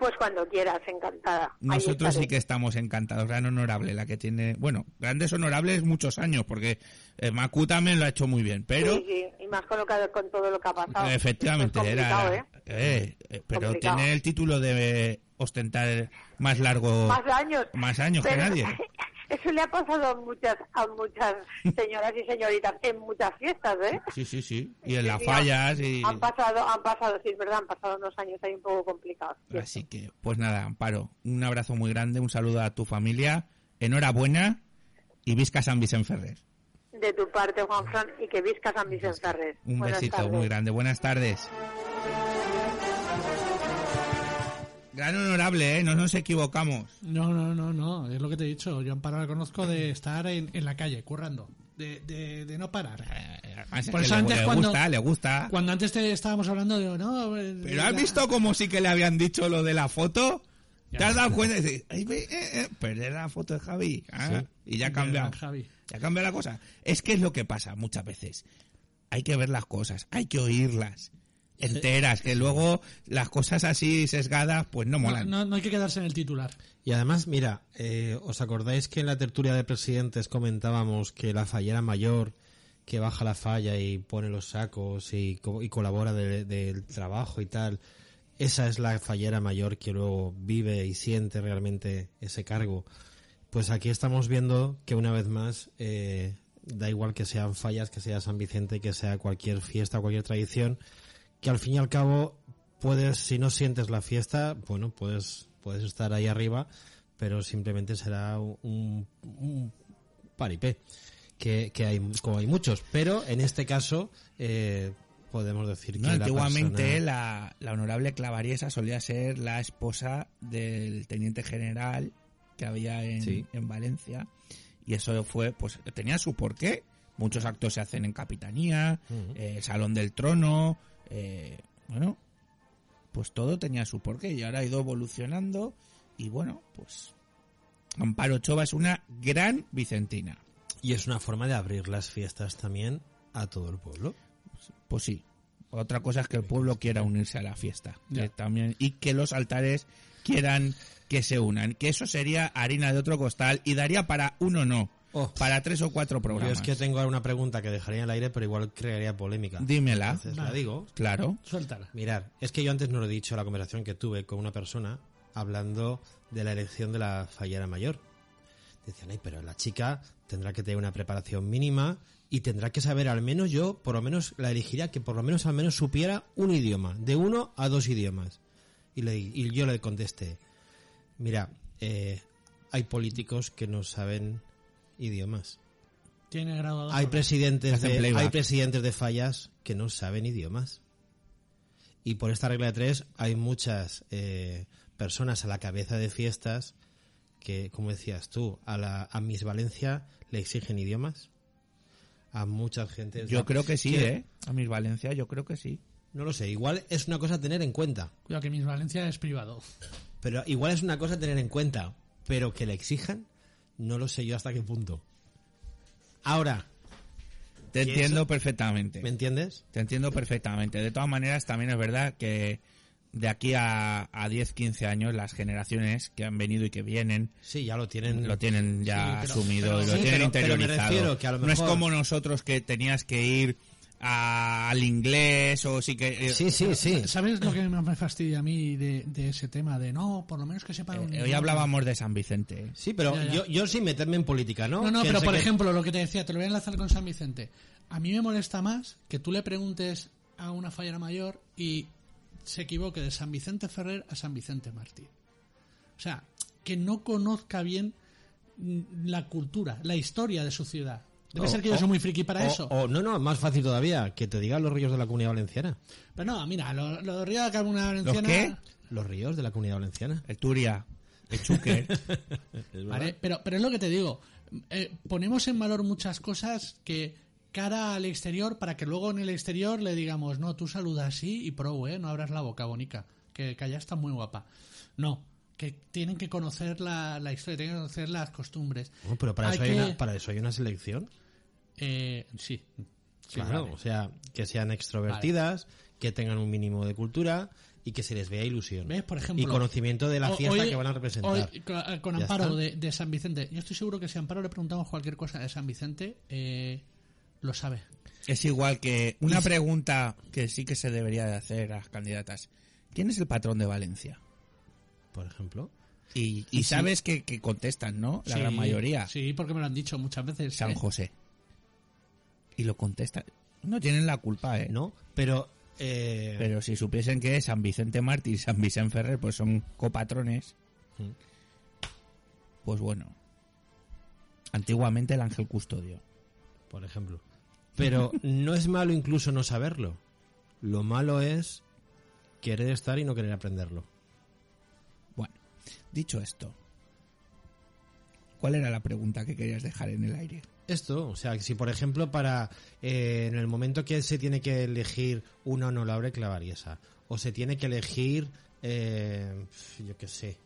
Pues cuando quieras, encantada. Nosotros sí que estamos encantados. Gran honorable, la que tiene, bueno, grandes honorables muchos años, porque eh, Macu también lo ha hecho muy bien, pero Sí, sí, más colocado con todo lo que ha pasado. efectivamente Es complicado, era, ¿eh? eh, eh, pero Complicado. tiene el título de ostentar más largo, Más años. más años que nadie. Eso le ha pasado a muchas, a muchas señoras y señoritas en muchas fiestas, ¿eh? Sí, sí, sí. Y en Sí, las fallas y... Han pasado, han pasado, sí, es verdad, han pasado unos años ahí un poco complicados. Así que, pues nada, Amparo, un abrazo muy grande, un saludo a tu familia, enhorabuena y visca San Vicente Ferrer. De tu parte, Juan Fran, y que visca San Vicente Ferrer. Un Buenas besito tardes. muy grande. Buenas tardes. Gran honorable, ¿eh? No nos equivocamos. No, no, no, no, es lo que te he dicho. Yo Amparo la conozco de estar en, en la calle, currando, de, de, de no parar. Además, es Por eso le, antes le cuando- gusta, le gusta. Cuando antes te estábamos hablando de, no, eh, Pero has la- visto como sí que le habían dicho lo de la foto. ¿Te has dado cuenta? Y dices, "Ay, ve, eh, eh", pero era la foto de Javi. Ah, Y ya ha cambiado. Javi. Ya cambia la cosa. Es que es lo que pasa muchas veces. Hay que ver las cosas, hay que oírlas enteras, que luego las cosas así sesgadas, pues no molan. no, no hay que quedarse en el titular. Y además, mira, eh, ¿os acordáis que en la tertulia de presidentes comentábamos que la fallera mayor que baja la falla y pone los sacos y, co- y colabora de- del trabajo y tal, esa es la fallera mayor que luego vive y siente realmente ese cargo? Pues aquí estamos viendo que una vez más, eh, da igual que sean fallas, que sea San Vicente, que sea cualquier fiesta, cualquier tradición, que al fin y al cabo puedes, si no sientes la fiesta, bueno, puedes, puedes estar ahí arriba, pero simplemente será un, un paripé, que, que hay, como hay muchos. Pero en este caso, eh, podemos decir No, que la antiguamente persona- la, la honorable Clavariesa solía ser la esposa del teniente general que había en, Sí. en Valencia y eso fue, pues tenía su porqué. Muchos actos se hacen en Capitanía, eh, Salón del Trono, eh, bueno, pues todo tenía su porqué y ahora ha ido evolucionando y bueno, pues Amparo Chova es una gran vicentina. Y es una forma de abrir las fiestas también a todo el pueblo. Pues sí. Otra cosa es que el pueblo quiera unirse a la fiesta. Que también, y que los altares quieran que se unan. Que eso sería harina de otro costal y daría para uno no. Oh. Para tres o cuatro Yo programas. es que tengo ahora una pregunta que dejaría en el aire, pero igual crearía polémica. Dímela. Entonces la digo. Claro. Suéltala. Mirar, es que yo antes no lo he dicho la conversación que tuve con una persona hablando de la elección de la fallera mayor. Decían, ay, pero la chica tendrá que tener una preparación mínima y tendrá que saber al menos yo, por lo menos la elegiría que por lo menos al menos supiera un idioma, de uno a dos idiomas. Y, le, y yo le contesté, mira, eh, hay políticos que no saben idiomas. Tiene grado de Hay presidentes, de, hay presidentes de fallas que no saben idiomas. Y por esta regla de tres hay muchas eh, personas a la cabeza de fiestas que, como decías tú, a, la, a Miss Valencia le exigen idiomas. A mucha gente. Yo creo que sí, que- ¿eh? A mis Valencia, yo creo que sí. No lo sé, igual es una cosa a tener en cuenta. Cuidado que Miss Valencia es privado. Pero igual es una cosa a tener en cuenta. Pero que le exijan, no lo sé yo hasta qué punto. Ahora, Te ¿Y entiendo eso? perfectamente. ¿me entiendes? Te entiendo perfectamente. De todas maneras, también es verdad que de aquí a, a 10, 15 años, las generaciones que han venido y que vienen Sí, ya lo tienen. lo tienen ya Sí, pero- asumido pero- y lo Sí, tienen pero- pero me interiorizado. refiero que a lo No es mejor- como nosotros que tenías que ir al inglés o sí que... eh, Sí, sí, sí. ¿Sabes lo que más me fastidia a mí de, de ese tema? De no, por lo menos que sepan un eh, hoy hablábamos de San Vicente. Sí, pero Ya, ya. Yo, yo sin meterme en política, ¿no? No, no, pero por que- ejemplo, lo que te decía, te lo voy a enlazar con San Vicente. A mí me molesta más que tú le preguntes a una fallera mayor y se equivoque de San Vicente Ferrer a San Vicente Martín. O sea, que no conozca bien mm, la cultura, la historia de su ciudad. Debe O- ser que yo o- soy muy friki para o- eso. O, no, no, más fácil todavía, que te digan los ríos de la Comunidad Valenciana. Pero no, mira, lo, lo de de Cabuna Valenciana... qué? Los ríos de la Comunidad Valenciana. El Turia, el Chúquer. Vale, pero, pero es lo que te digo. eh, ponemos en valor muchas cosas que cara al exterior para que luego en el exterior le digamos, no, tú saludas así y pro, eh, no abras la boca, bonica, que, que allá está muy guapa. No, que tienen que conocer la, la historia, tienen que conocer las costumbres. No, pero para Hay eso, hay que- una, para eso hay una selección. Eh, sí. Sí, claro, vale. o sea, que sean extrovertidas, que tengan un mínimo de cultura y que se les vea ilusión. ¿Ves? Por ejemplo, y conocimiento de la O- fiesta hoy- que van a representar. hoy, con, Ya Amparo de, de San Vicente. Yo estoy seguro que si a Amparo le preguntamos cualquier cosa de San Vicente, eh, lo sabe. es igual que una pregunta que sí que se debería de hacer a las candidatas. ¿Quién es el patrón de Valencia? Por ejemplo. Y, y sabes que, que contestan, ¿no? La Sí, gran mayoría. Sí, porque me lo han dicho muchas veces. San ¿eh? José. Y lo contestan. No tienen la culpa, ¿eh? ¿No? Pero... eh, Pero si supiesen que San Vicente Mártir y San Vicente Ferrer pues son copatrones, pues bueno. Antiguamente el ángel custodio. por ejemplo. Pero no es malo incluso no saberlo. Lo malo es querer estar y no querer aprenderlo. Bueno, dicho esto, ¿cuál era la pregunta que querías dejar en el aire? Esto, o sea, si por ejemplo para eh, en el momento que se tiene que elegir una honorable clavariesa o se tiene que elegir, eh, yo qué sé,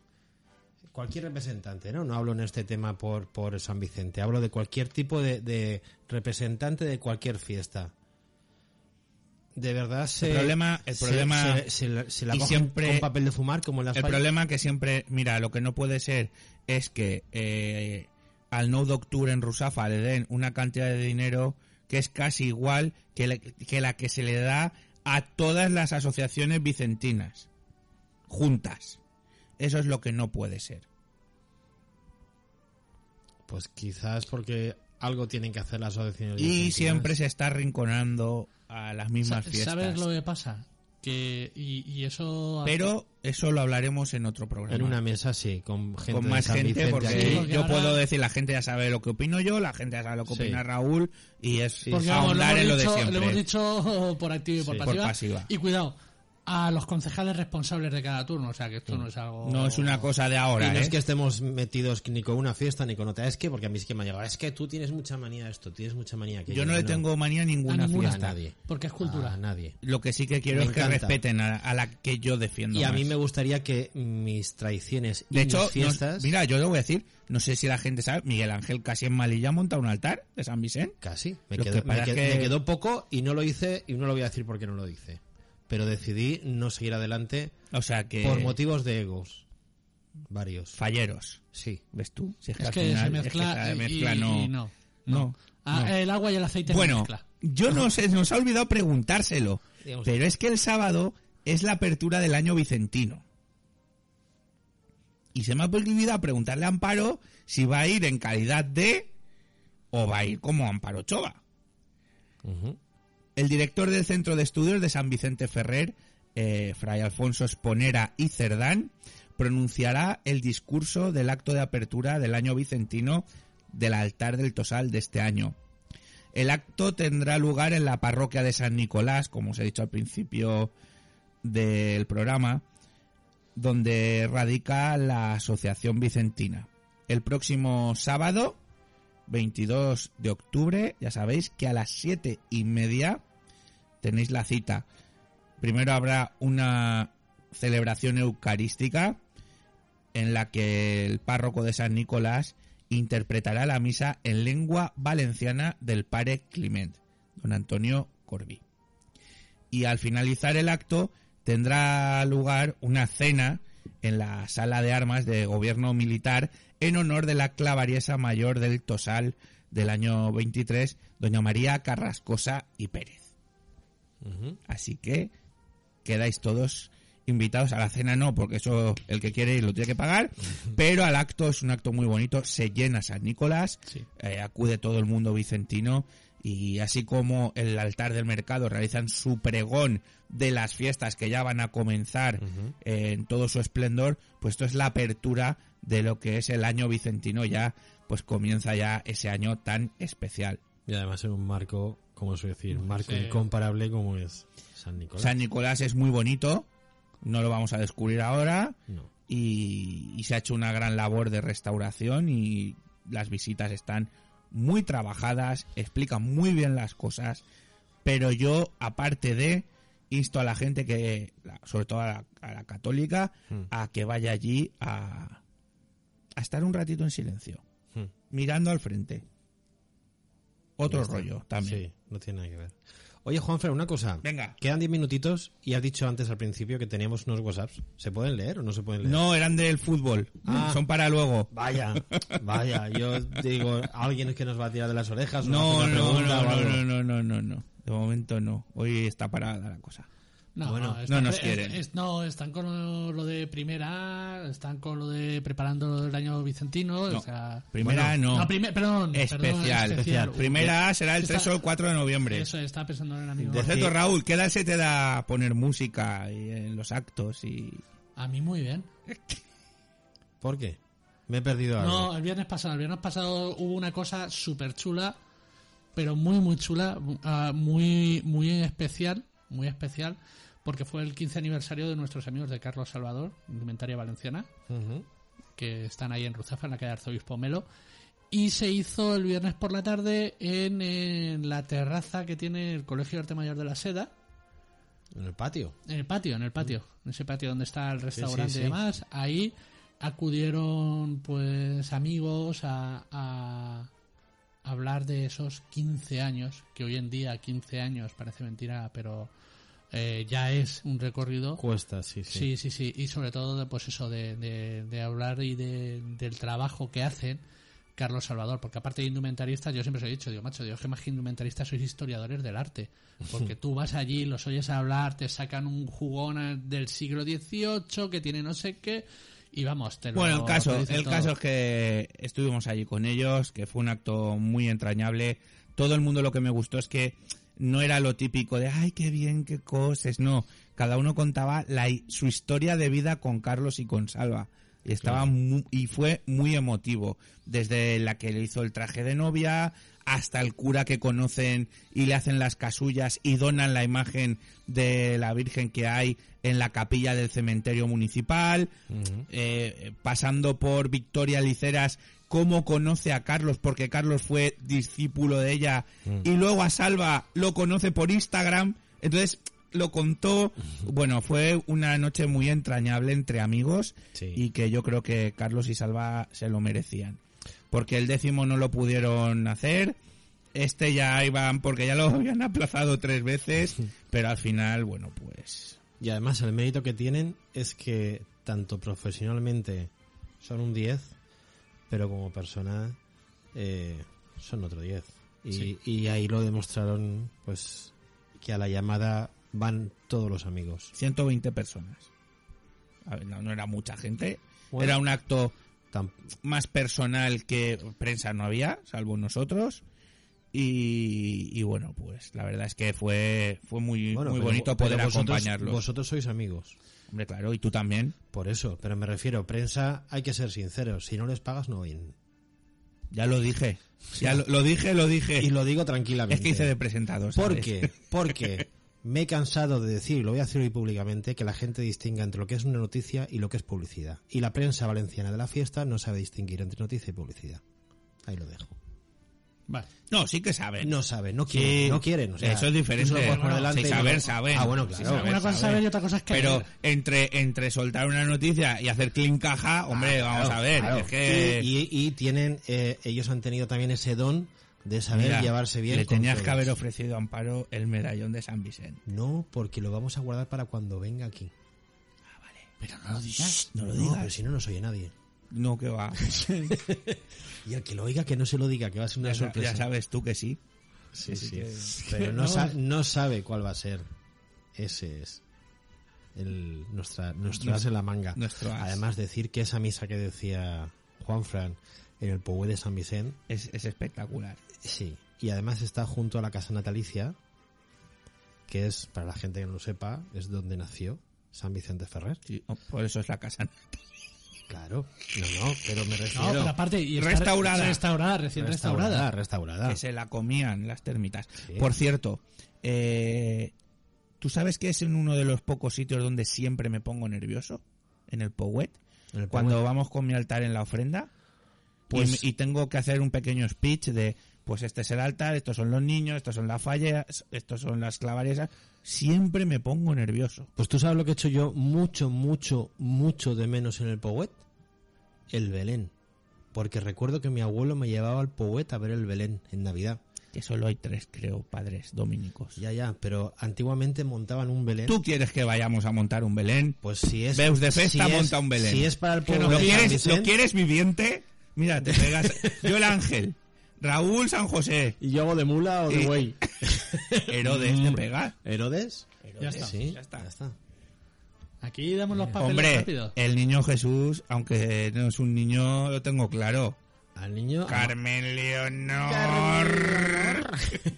cualquier representante, ¿no? No hablo en este tema por, por San Vicente, hablo de cualquier tipo de, de representante de cualquier fiesta. De verdad se... problema- el problema- se, se la- se la y siempre- con papel de fumar como en las El fallas. problema que siempre, mira, lo que no puede ser es que eh, al 9 de octubre en Rusafa le den una cantidad de dinero que es casi igual que, la- que la que se le da a todas las asociaciones vicentinas juntas. Eso es lo que no puede ser. Pues quizás porque algo tienen que hacer las asociaciones. Y vicentinas. siempre se está arrinconando a las mismas Sa- fiestas. ¿Sabes lo que pasa? Que, y, y eso... Pero eso lo hablaremos en otro programa. En una mesa, sí, con gente con de más San gente Vicente porque, yo ahora- puedo decir la gente ya sabe lo que opino yo la gente ya sabe lo que Sí. opina Raúl y es Porque vamos, lo ahondar hemos, en lo de dicho, siempre lo hemos dicho por activa y por, Sí, pasiva. por pasiva. Y cuidado, a los concejales responsables de cada turno. O sea, que esto no es algo... no es una cosa de ahora y no ¿eh? es que estemos metidos ni con una fiesta ni con otra. Es que, porque a mí sí que me ha llegado. Es que tú tienes mucha manía a esto, tienes mucha manía a aquello. yo no le No. tengo manía a a ninguna, ninguna, fiesta A nadie. Porque es cultura. A nadie. lo que sí que quiero Me es que respeten a, a la que yo defiendo Y a mí me gustaría que mis traiciones y de hecho mis fiestas... no- mira yo lo voy a decir no sé si la gente sabe Miguel Ángel casi en Malilla monta un altar de San Vicente Casi. Me quedó, que que- me quedó poco y no lo hice y no lo voy a decir porque no lo hice. Pero decidí no seguir adelante o sea que por motivos de egos. Varios. falleros Sí. ves tú Si Es que se final- mezcla, es que se y- mezcla, y, no, y no. no, Ah, no. El agua y el aceite se Bueno, mezcla. yo no sé, nos ha olvidado preguntárselo, Digamos- pero es que el sábado es la apertura del año vicentino. Y se me ha olvidado preguntarle a Amparo si va a ir en calidad de o va a ir como Amparo Chova. Ujú. El director del Centro de Estudios de San Vicente Ferrer, eh, Fray Alfonso Esponera y Cerdán, pronunciará el discurso del acto de apertura del año vicentino del altar del Tosal de este año. El acto tendrá lugar en la parroquia de San Nicolás, como os he dicho al principio del programa, donde radica la Asociación Vicentina. El próximo sábado, 22 de octubre, ya sabéis que a las siete y media tenéis la cita. Primero habrá una celebración eucarística en la que el párroco de San Nicolás interpretará la misa en lengua valenciana del Pare Climent, don Antonio Corbí. Y al finalizar el acto tendrá lugar una cena en la sala de armas de gobierno militar en honor de la clavariesa mayor del Tosal del año 23, doña María Carrascosa y Pérez. Así que quedáis todos invitados a la cena, no, porque eso el que quiere lo tiene que pagar, pero al acto es un acto muy bonito, se llena San Nicolás, Sí. eh, acude todo el mundo vicentino y así como el altar del mercado realizan su pregón de las fiestas que ya van a comenzar eh, en todo su esplendor, pues esto es la apertura de lo que es el año vicentino ya, pues comienza ya ese año tan especial. Y además en un marco, como suele decir, marco Sí. incomparable como es San Nicolás. San Nicolás es muy bonito, no lo vamos a descubrir ahora, No. y, y se ha hecho una gran labor de restauración y las visitas están muy trabajadas, explican muy bien las cosas, pero yo, aparte de, insto a la gente que, sobre todo a la, a la católica, Hmm. a que vaya allí a, a estar un ratito en silencio, Hmm. mirando al frente. Otro rollo también. Sí, no tiene nada que ver. Oye, Juanfer, una cosa. Venga. Quedan 10 minutitos y has dicho antes al principio que teníamos unos WhatsApps. ¿Se pueden leer o no se pueden leer? No, eran del fútbol, Ah. son para luego. Vaya, vaya. Yo digo, alguien que nos va a tirar de las orejas. No, no, no, no, no, no, no, no. De momento no. Hoy está parada la cosa. No, Bueno, están- no nos es- quieren. es- no, están con lo, de primera, están con lo de preparando el año vicentino. No, o sea, primera bueno, no. primer- perdón, perdón, Especial. especial. Primera A será el Está- 3 o el 4 de noviembre. Eso, estaba pensando en el amigo. Por cierto, Raúl, ¿qué edad se te da poner música y en los actos? y A mí muy bien. ¿Por qué? Me he perdido algo. No, el viernes pasado, el viernes pasado hubo una cosa súper chula, pero muy, muy chula, ah, muy, muy especial, muy especial, porque fue el 15 aniversario de nuestros amigos de Carlos Salvador, Indumentaria Valenciana, que están ahí en Ruzafa, en la calle Arzobispo Melo, y se hizo el viernes por la tarde en, en la terraza que tiene el Colegio de Arte Mayor de la Seda, En el patio. en el patio, en el patio, en ese patio donde está el restaurante sí. y demás, ahí acudieron pues amigos a, a hablar de esos 15 años, que hoy en día 15 años parece mentira, pero eh, ya es un recorrido. Cuesta, sí, sí. Sí, sí, sí, y sobre todo de, pues eso, de, de, de hablar y de, del trabajo que hacen Carlos Salvador, porque aparte de indumentaristas, yo siempre os he dicho, digo, macho, digo que más que indumentaristas sois historiadores del arte, porque tú vas allí, los oyes hablar, te sacan un jugón del siglo XVIII que tiene no sé qué, y vamos, te lo Bueno, el caso, el todo. caso es que estuvimos allí con ellos, que fue un acto muy entrañable. Todo el mundo lo que me gustó es que no era lo típico de, ay, qué bien, qué cosas. No, cada uno contaba la, su historia de vida con Carlos y con Salva. Y estaba mu- y fue muy emotivo. Desde la que le hizo el traje de novia hasta el cura que conocen y le hacen las casullas y donan la imagen de la Virgen que hay en la capilla del cementerio municipal, eh, pasando por Victoria Liceras, cómo conoce a Carlos, porque Carlos fue discípulo de ella, y luego a Salva lo conoce por Instagram, entonces lo contó, bueno, fue una noche muy entrañable entre amigos Sí. y que yo creo que Carlos y Salva se lo merecían, porque el décimo no lo pudieron hacer, este ya iban porque ya lo habían aplazado tres veces, pero al final, bueno, pues Y además el mérito que tienen es que tanto profesionalmente son un 10, pero como persona eh, son otro 10. Y, Sí. y ahí lo demostraron, pues, que a la llamada van todos los amigos. 120 personas. A ver, no, no era mucha gente. Bueno. Era un acto Más personal que prensa no había, salvo nosotros. Y, y bueno, pues la verdad es que fue, fue muy, bueno, muy bonito poder vosotros- acompañarlos. Vosotros sois amigos. Hombre, claro, y tú también. Por eso, pero me refiero, prensa, hay que ser sinceros. Si no les pagas, no vienen. Ya lo dije. Ya lo, lo dije, lo dije. Y lo digo tranquilamente. es que hice de presentador. ¿sabes? ¿Por qué? Porque me he cansado de decir, y lo voy a decir hoy públicamente, que la gente distinga entre lo que es una noticia y lo que es publicidad. Y la prensa valenciana de la fiesta no sabe distinguir entre noticia y publicidad. Ahí lo dejo. Vale. No, sí que saben. No saben, no Sí. quieren. no quieren o sea, Eso es diferente. Bueno, delante sí, y saber, no- saben. Ah, bueno, Sí, claro. saber, Una cosa es saber y otra cosa es creer. Pero entre, entre soltar una noticia y hacer clean caja, hombre, Ah, vamos claro, a ver. claro. Es que... y, y- y tienen, eh, ellos han tenido también ese don de saber Mira, llevarse bien. Le tenías que haber ofrecido a Amparo el medallón de San Vicente. No, porque lo vamos a guardar para cuando venga aquí. Pero no lo digas. No lo No, digas. pero si no nos oye nadie. No, que va. Y al que lo oiga, que no se lo diga, que va a ser una Ya, sorpresa. ya sabes tú que sí. Sí, sí. que- Pero no, No. sa- no sabe cuál va a ser. Ese es el, nuestra, nuestro as en la manga. nuestro as. Además, decir que esa misa que decía Juan Fran en el Pou de San Vicente, Es, es espectacular. sí. Y además está junto a la casa natalicia, que es, para la gente que no lo sepa, es donde nació San Vicente Ferrer. Sí, oh, por eso es la casa. Claro. No, no, pero me refiero... No, pero aparte, y Restaurada. Restaurada, recién restaurada. Restaurada. Que se la comían las termitas. Sí. Por cierto, eh, ¿tú sabes que es en uno de los pocos sitios donde siempre me pongo nervioso? En el Powet. Cuando vamos con mi altar en la ofrenda. Pues- y, y tengo que hacer un pequeño speech de, pues este es el altar, estos son los niños, estos son las fallas, estos son las clavariesas. Siempre me pongo nervioso. Pues tú sabes lo que he hecho yo mucho, mucho, mucho de menos en el Powet. El Belén. Porque recuerdo que mi abuelo me llevaba al Powet a ver el Belén en Navidad. Que solo hay tres, creo, padres dominicos. Ya, ya, pero antiguamente montaban un Belén. ¿Tú quieres que vayamos a montar un Belén? Pues si es... Veus de Festa si es- monta un Belén. Si es para el ¿Lo de San quieres, ¿Lo quieres viviente? Mira, te pegas. Yo el ángel. Raúl San José. ¿Y yo hago de mula o de güey? Herodes de pegar. ¿Herodes? Ya está. Sí, ya está. ya está. Aquí damos los papeles Hombre, rápido. el niño Jesús, aunque no es un niño, lo tengo claro. Al niño... Carmen Leonor.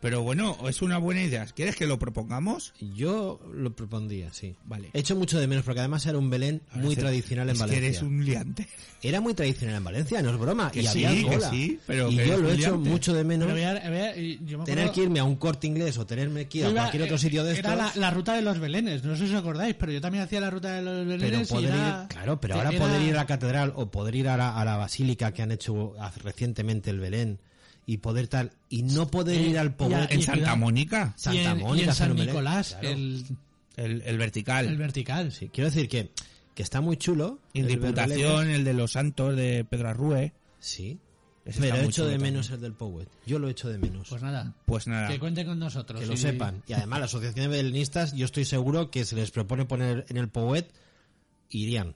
Pero bueno, es una buena idea. ¿Quieres que lo propongamos? Yo lo propondría, sí. Vale. He hecho mucho de menos, porque además era un Belén muy tradicional en es que Valencia. eres un liante. Era muy tradicional en Valencia, no es broma. Que y sí, había que cola. sí, pero y que yo lo he hecho liante. mucho de menos. Pero yo me Tener que irme a un corte inglés o tenerme que ir a iba- cualquier otro eh, sitio de estos. Era la, la ruta de los Belenes, no sé si os acordáis, pero yo también hacía la ruta de los pero Belenes. y poder era- ir, claro, pero ahora era- poder ir a la catedral o poder ir a la, a la basílica que han hecho recientemente el Belén y poder tal y no poder Eh, ir al Poblet En Santa cuidado. Mónica, y Santa y Mónica en San Belén. Nicolás, Claro. el, el, el vertical. el vertical. Sí, quiero decir que, que está muy chulo. en Diputación, el de los Santos de Pedro Arrue. Sí. Pero he hecho de también. menos el del Powet. Yo lo he hecho de menos. Pues nada, Pues nada. que cuente con nosotros. que lo sepan. Y además, la Asociación de Belenistas, yo estoy seguro que se les propone poner en el Powet, irían.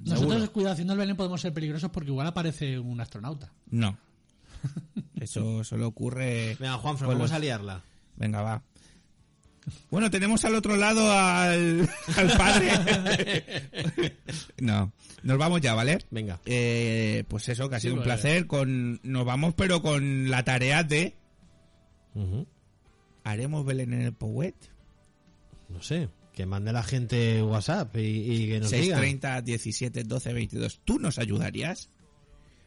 Nosotros, Seguro. cuidado, haciendo el Belén podemos ser peligrosos porque igual aparece un astronauta. No. Eso solo ocurre. Venga, Juanfran, con vamos los- a liarla. Venga, va. Bueno, tenemos al otro lado al, al padre. no, nos vamos ya, ¿vale? Venga. Eh, pues eso, que ha sido un vale. placer. Con, nos vamos, pero con la tarea de. ¿Haremos Belén en el Powet? No sé, que mande la gente WhatsApp y, y que nos digan. 630 17 12 22. ¿Tú nos ayudarías?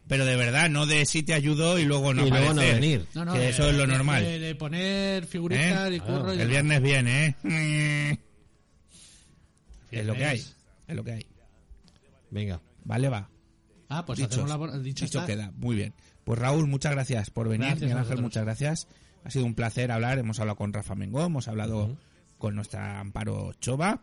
Pero de verdad, no de si te ayudo y luego no Y luego no venir. No, no, Que de- eso es lo de- normal. De, de poner figuritas ¿Eh? y curro y El viernes viene, ¿eh? Es lo que hay. Es lo que hay. Venga. Vale, va. Ah, pues Dicho, la... Dicho, queda. Muy bien. Pues Raúl, muchas gracias por venir. Gracias Miguel Ángel, muchas gracias. Ha sido un placer hablar. Hemos hablado con Rafa Mengó, hemos hablado con nuestra Amparo Chova,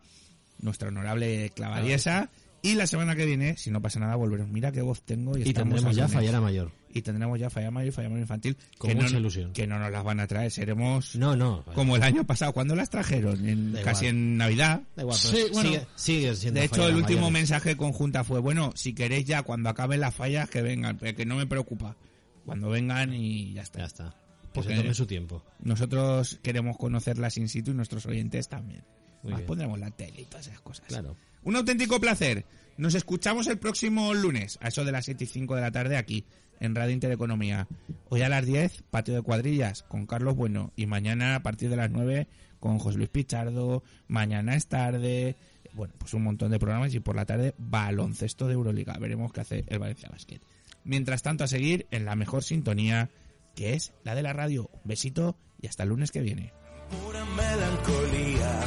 nuestra honorable clavadiesa. Y la semana que viene, si no pasa nada, volveremos. Mira qué voz tengo y, Y tendremos ya. Fallera Mayor. Y tendremos ya Falla Mayor y Falla Mayor Infantil. Con que mucha no, ilusión. Que no nos las van a traer. Seremos No, no. como el año pasado. ¿Cuándo las trajeron? En, casi en Navidad. Da igual, Sí, bueno. sigue, sigue siendo De hecho, Fallera el último mensaje conjunta fue, bueno, si queréis ya, cuando acaben las fallas, que vengan, pero que no me preocupa. Cuando vengan y ya está. Ya está. Se tome su tiempo. Nosotros queremos conocerlas in situ y nuestros oyentes también. Muy Más bien. pondremos la tele y todas esas cosas. Claro. Un auténtico placer. Nos escuchamos el próximo lunes, a eso de las 7 y 5 de la tarde, aquí, en Radio Intereconomía. Hoy a las 10, Patio de Cuadrillas, con Carlos Bueno. Y mañana, a partir de las 9, con José Luis Pichardo. Mañana es tarde. Bueno, pues un montón de programas. Y por la tarde, baloncesto de Euroliga. Veremos qué hace el Valencia Basket. Mientras tanto, a seguir en la mejor sintonía, que es la de la radio. Un besito y hasta el lunes que viene. pura melancolía.